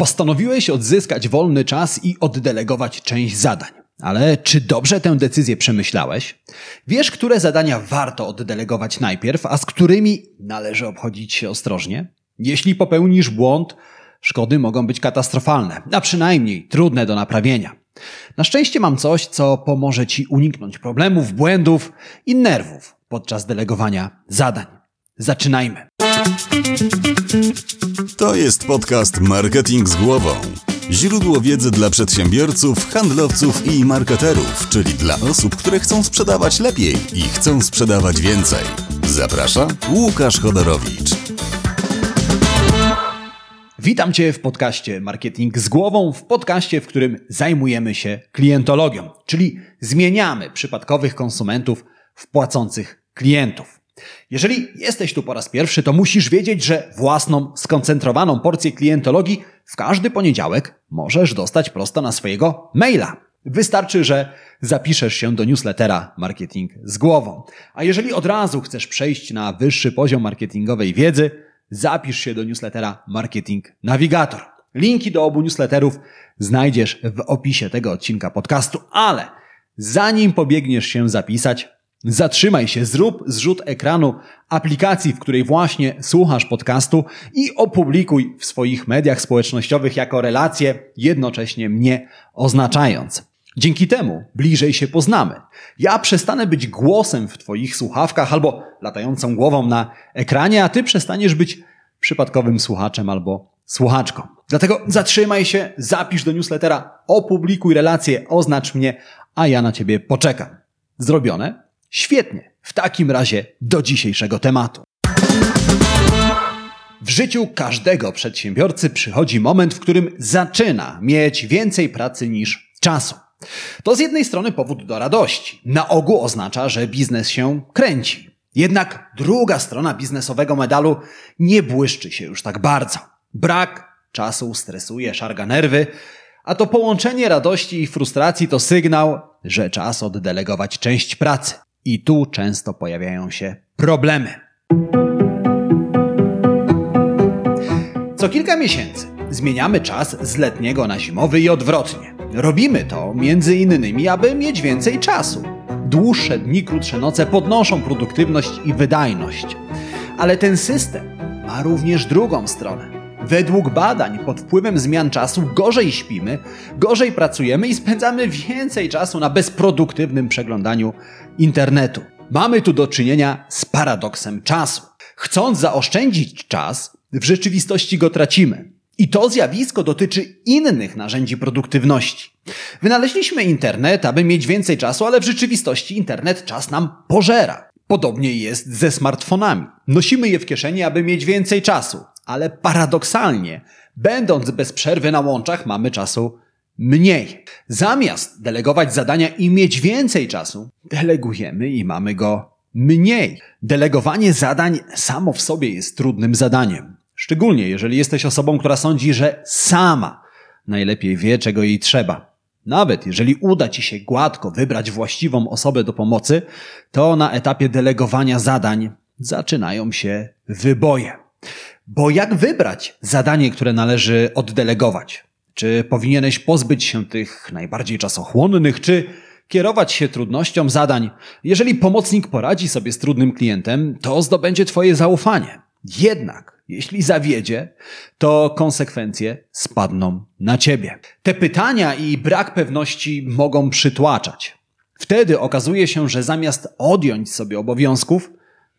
Postanowiłeś odzyskać wolny czas i oddelegować część zadań. Ale czy dobrze tę decyzję przemyślałeś? Wiesz, które zadania warto oddelegować najpierw, a z którymi należy obchodzić się ostrożnie? Jeśli popełnisz błąd, szkody mogą być katastrofalne, a przynajmniej trudne do naprawienia. Na szczęście mam coś, co pomoże Ci uniknąć problemów, błędów i nerwów podczas delegowania zadań. Zaczynajmy. To jest podcast Marketing z głową. Źródło wiedzy dla przedsiębiorców, handlowców i marketerów, czyli dla osób, które chcą sprzedawać lepiej i chcą sprzedawać więcej. Zaprasza Łukasz Chodorowicz. Witam Cię w podcaście Marketing z głową, w podcaście, w którym zajmujemy się klientologią, czyli zmieniamy przypadkowych konsumentów w płacących klientów. Jeżeli jesteś tu po raz pierwszy, to musisz wiedzieć, że własną, skoncentrowaną porcję klientologii w każdy poniedziałek możesz dostać prosto na swojego maila. Wystarczy, że zapiszesz się do newslettera Marketing z głową. A jeżeli od razu chcesz przejść na wyższy poziom marketingowej wiedzy, zapisz się do newslettera Marketing Navigator. Linki do obu newsletterów znajdziesz w opisie tego odcinka podcastu, ale zanim pobiegniesz się zapisać, Zatrzymaj się, zrób zrzut ekranu aplikacji, w której właśnie słuchasz podcastu i opublikuj w swoich mediach społecznościowych jako relację, jednocześnie mnie oznaczając. Dzięki temu bliżej się poznamy. Ja przestanę być głosem w Twoich słuchawkach albo latającą głową na ekranie, a Ty przestaniesz być przypadkowym słuchaczem albo słuchaczką. Dlatego zatrzymaj się, zapisz do newslettera, opublikuj relację, oznacz mnie, a ja na Ciebie poczekam. Zrobione? Świetnie. W takim razie do dzisiejszego tematu. W życiu każdego przedsiębiorcy przychodzi moment, w którym zaczyna mieć więcej pracy niż czasu. To z jednej strony powód do radości. Na ogół oznacza, że biznes się kręci. Jednak druga strona biznesowego medalu nie błyszczy się już tak bardzo. Brak czasu stresuje, szarga nerwy, a to połączenie radości i frustracji to sygnał, że czas oddelegować część pracy. I tu często pojawiają się problemy. Co kilka miesięcy zmieniamy czas z letniego na zimowy i odwrotnie. Robimy to między innymi, aby mieć więcej czasu. Dłuższe dni, krótsze noce podnoszą produktywność i wydajność. Ale ten system ma również drugą stronę. Według badań pod wpływem zmian czasu gorzej śpimy, gorzej pracujemy i spędzamy więcej czasu na bezproduktywnym przeglądaniu internetu. Mamy tu do czynienia z paradoksem czasu. Chcąc zaoszczędzić czas, w rzeczywistości go tracimy. I to zjawisko dotyczy innych narzędzi produktywności. Wynaleźliśmy internet, aby mieć więcej czasu, ale w rzeczywistości internet czas nam pożera. Podobnie jest ze smartfonami. Nosimy je w kieszeni, aby mieć więcej czasu, ale paradoksalnie, będąc bez przerwy na łączach, mamy czasu mniej. Zamiast delegować zadania i mieć więcej czasu, delegujemy i mamy go mniej. Delegowanie zadań samo w sobie jest trudnym zadaniem. Szczególnie jeżeli jesteś osobą, która sądzi, że sama najlepiej wie, czego jej trzeba. Nawet jeżeli uda ci się gładko wybrać właściwą osobę do pomocy, to na etapie delegowania zadań zaczynają się wyboje. Bo jak wybrać zadanie, które należy oddelegować? Czy powinieneś pozbyć się tych najbardziej czasochłonnych, czy kierować się trudnością zadań? Jeżeli pomocnik poradzi sobie z trudnym klientem, to zdobędzie Twoje zaufanie. Jednak, jeśli zawiedzie, to konsekwencje spadną na Ciebie. Te pytania i brak pewności mogą przytłaczać. Wtedy okazuje się, że zamiast odjąć sobie obowiązków,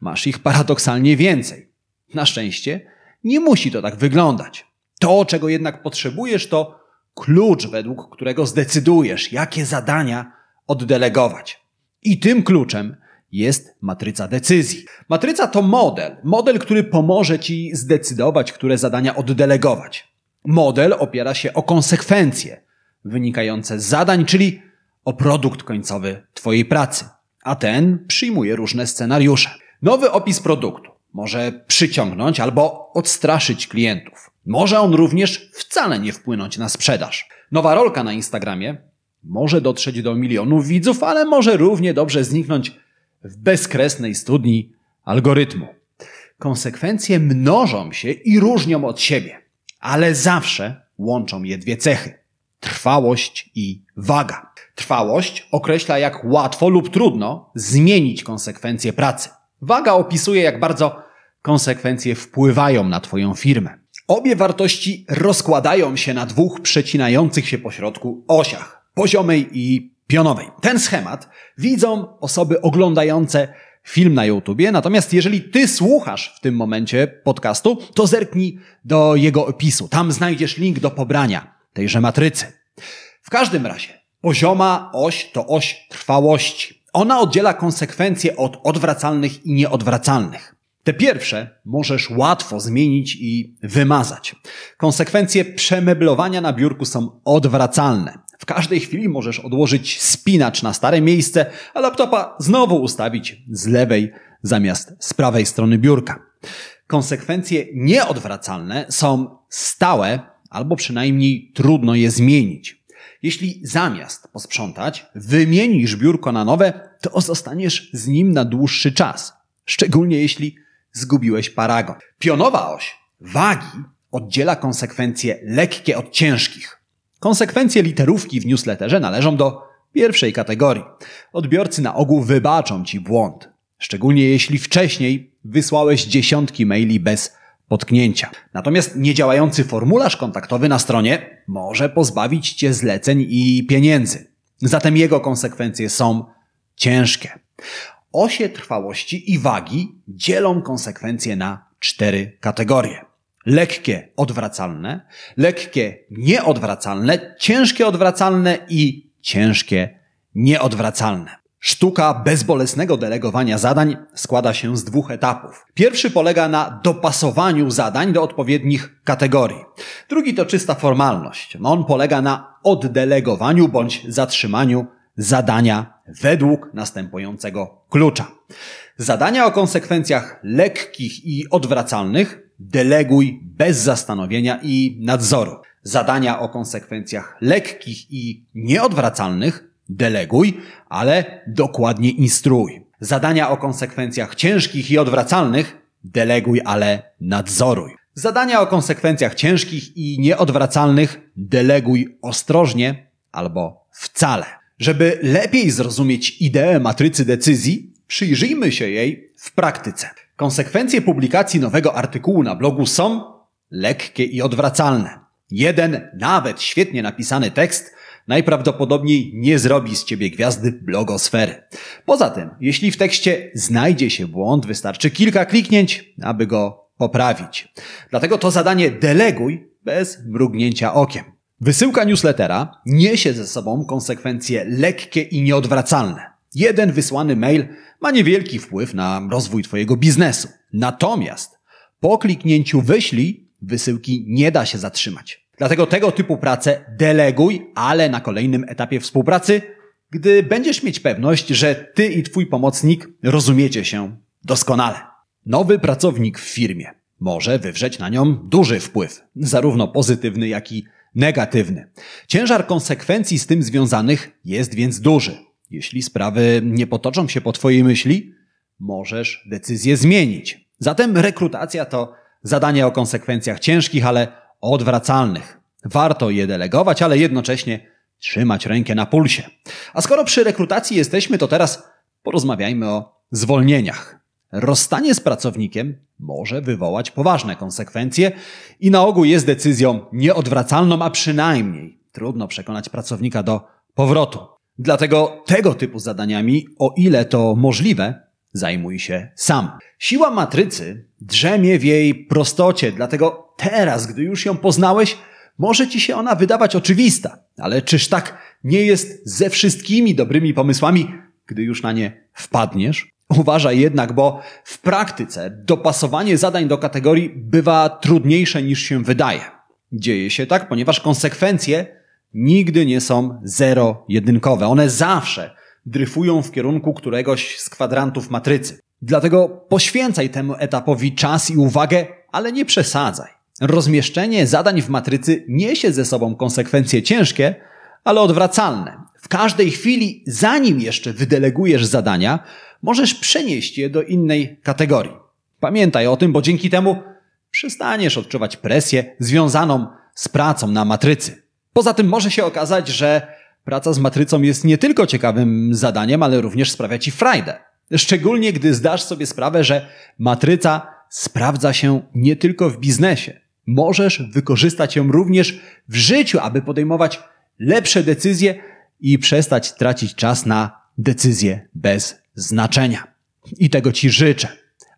masz ich paradoksalnie więcej. Na szczęście nie musi to tak wyglądać. To, czego jednak potrzebujesz, to klucz, według którego zdecydujesz, jakie zadania oddelegować. I tym kluczem jest matryca decyzji. Matryca to model, model, który pomoże ci zdecydować, które zadania oddelegować. Model opiera się o konsekwencje wynikające z zadań, czyli o produkt końcowy Twojej pracy, a ten przyjmuje różne scenariusze. Nowy opis produktu może przyciągnąć albo odstraszyć klientów. Może on również wcale nie wpłynąć na sprzedaż. Nowa rolka na Instagramie może dotrzeć do milionów widzów, ale może równie dobrze zniknąć w bezkresnej studni algorytmu. Konsekwencje mnożą się i różnią od siebie, ale zawsze łączą je dwie cechy: trwałość i waga. Trwałość określa, jak łatwo lub trudno zmienić konsekwencje pracy. Waga opisuje, jak bardzo konsekwencje wpływają na Twoją firmę. Obie wartości rozkładają się na dwóch przecinających się pośrodku osiach poziomej i pionowej. Ten schemat widzą osoby oglądające film na YouTubie, natomiast jeżeli ty słuchasz w tym momencie podcastu, to zerknij do jego opisu. Tam znajdziesz link do pobrania tejże matrycy. W każdym razie, pozioma oś to oś trwałości. Ona oddziela konsekwencje od odwracalnych i nieodwracalnych. Te pierwsze możesz łatwo zmienić i wymazać. Konsekwencje przemeblowania na biurku są odwracalne. W każdej chwili możesz odłożyć spinacz na stare miejsce, a laptopa znowu ustawić z lewej zamiast z prawej strony biurka. Konsekwencje nieodwracalne są stałe, albo przynajmniej trudno je zmienić. Jeśli zamiast posprzątać, wymienisz biurko na nowe, to zostaniesz z nim na dłuższy czas. Szczególnie jeśli zgubiłeś paragon. Pionowa oś wagi oddziela konsekwencje lekkie od ciężkich. Konsekwencje literówki w newsletterze należą do pierwszej kategorii. Odbiorcy na ogół wybaczą ci błąd. Szczególnie jeśli wcześniej wysłałeś dziesiątki maili bez potknięcia. Natomiast niedziałający formularz kontaktowy na stronie może pozbawić cię zleceń i pieniędzy. Zatem jego konsekwencje są ciężkie. Osie trwałości i wagi dzielą konsekwencje na cztery kategorie lekkie odwracalne, lekkie nieodwracalne, ciężkie odwracalne i ciężkie nieodwracalne. Sztuka bezbolesnego delegowania zadań składa się z dwóch etapów. Pierwszy polega na dopasowaniu zadań do odpowiednich kategorii. Drugi to czysta formalność. On polega na oddelegowaniu bądź zatrzymaniu zadania według następującego klucza. Zadania o konsekwencjach lekkich i odwracalnych deleguj bez zastanowienia i nadzoru. Zadania o konsekwencjach lekkich i nieodwracalnych deleguj, ale dokładnie instruuj. Zadania o konsekwencjach ciężkich i odwracalnych deleguj, ale nadzoruj. Zadania o konsekwencjach ciężkich i nieodwracalnych deleguj ostrożnie albo wcale. Żeby lepiej zrozumieć ideę matrycy decyzji, przyjrzyjmy się jej w praktyce. Konsekwencje publikacji nowego artykułu na blogu są lekkie i odwracalne. Jeden, nawet świetnie napisany tekst najprawdopodobniej nie zrobi z ciebie gwiazdy blogosfery. Poza tym, jeśli w tekście znajdzie się błąd, wystarczy kilka kliknięć, aby go poprawić. Dlatego to zadanie deleguj bez mrugnięcia okiem. Wysyłka newslettera niesie ze sobą konsekwencje lekkie i nieodwracalne. Jeden wysłany mail ma niewielki wpływ na rozwój Twojego biznesu. Natomiast po kliknięciu wyślij wysyłki nie da się zatrzymać. Dlatego tego typu pracę deleguj, ale na kolejnym etapie współpracy, gdy będziesz mieć pewność, że Ty i Twój pomocnik rozumiecie się doskonale. Nowy pracownik w firmie może wywrzeć na nią duży wpływ, zarówno pozytywny, jak i negatywny. Ciężar konsekwencji z tym związanych jest więc duży. Jeśli sprawy nie potoczą się po Twojej myśli, możesz decyzję zmienić. Zatem rekrutacja to zadanie o konsekwencjach ciężkich, ale odwracalnych. Warto je delegować, ale jednocześnie trzymać rękę na pulsie. A skoro przy rekrutacji jesteśmy, to teraz porozmawiajmy o zwolnieniach. Rozstanie z pracownikiem może wywołać poważne konsekwencje i na ogół jest decyzją nieodwracalną, a przynajmniej trudno przekonać pracownika do powrotu. Dlatego tego typu zadaniami, o ile to możliwe, zajmuj się sam. Siła matrycy drzemie w jej prostocie, dlatego teraz, gdy już ją poznałeś, może ci się ona wydawać oczywista, ale czyż tak nie jest ze wszystkimi dobrymi pomysłami, gdy już na nie wpadniesz? Uważaj jednak, bo w praktyce dopasowanie zadań do kategorii bywa trudniejsze niż się wydaje. Dzieje się tak, ponieważ konsekwencje nigdy nie są zero-jedynkowe. One zawsze dryfują w kierunku któregoś z kwadrantów matrycy. Dlatego poświęcaj temu etapowi czas i uwagę, ale nie przesadzaj. Rozmieszczenie zadań w matrycy niesie ze sobą konsekwencje ciężkie, ale odwracalne. W każdej chwili, zanim jeszcze wydelegujesz zadania, możesz przenieść je do innej kategorii. Pamiętaj o tym, bo dzięki temu przestaniesz odczuwać presję związaną z pracą na matrycy. Poza tym może się okazać, że praca z matrycą jest nie tylko ciekawym zadaniem, ale również sprawia ci frajdę. Szczególnie gdy zdasz sobie sprawę, że matryca sprawdza się nie tylko w biznesie. Możesz wykorzystać ją również w życiu, aby podejmować lepsze decyzje i przestać tracić czas na decyzje bez znaczenia. I tego Ci życzę.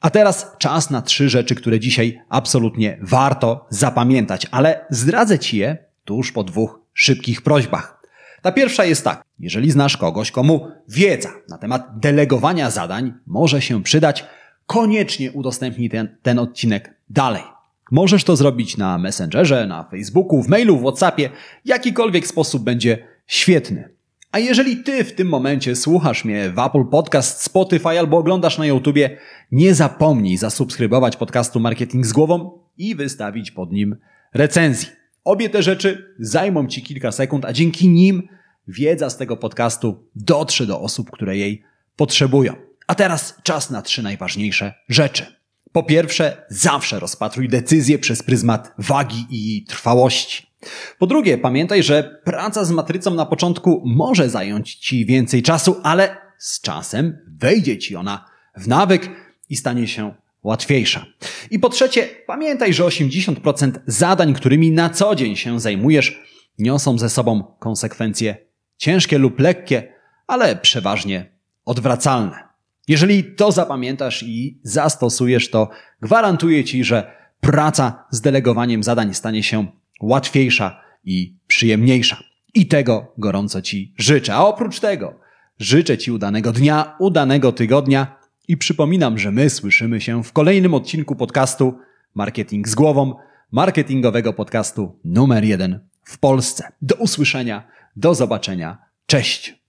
A teraz czas na trzy rzeczy, które dzisiaj absolutnie warto zapamiętać, ale zdradzę Ci je tuż po dwóch szybkich prośbach. Ta pierwsza jest tak. Jeżeli znasz kogoś, komu wiedza na temat delegowania zadań może się przydać, koniecznie udostępnij ten, ten odcinek dalej. Możesz to zrobić na Messengerze, na Facebooku, w mailu, w WhatsAppie. Jakikolwiek sposób będzie świetny. A jeżeli ty w tym momencie słuchasz mnie w Apple Podcast, Spotify albo oglądasz na YouTubie, nie zapomnij zasubskrybować podcastu Marketing z głową i wystawić pod nim recenzji. Obie te rzeczy zajmą ci kilka sekund, a dzięki nim wiedza z tego podcastu dotrze do osób, które jej potrzebują. A teraz czas na trzy najważniejsze rzeczy. Po pierwsze, zawsze rozpatruj decyzję przez pryzmat wagi i trwałości. Po drugie, pamiętaj, że praca z matrycą na początku może zająć Ci więcej czasu, ale z czasem wejdzie Ci ona w nawyk i stanie się łatwiejsza. I po trzecie, pamiętaj, że 80% zadań, którymi na co dzień się zajmujesz, niosą ze sobą konsekwencje ciężkie lub lekkie, ale przeważnie odwracalne. Jeżeli to zapamiętasz i zastosujesz, to gwarantuję Ci, że praca z delegowaniem zadań stanie się łatwiejsza i przyjemniejsza. I tego gorąco Ci życzę. A oprócz tego życzę Ci udanego dnia, udanego tygodnia i przypominam, że my słyszymy się w kolejnym odcinku podcastu Marketing z głową, marketingowego podcastu numer jeden w Polsce. Do usłyszenia, do zobaczenia. Cześć!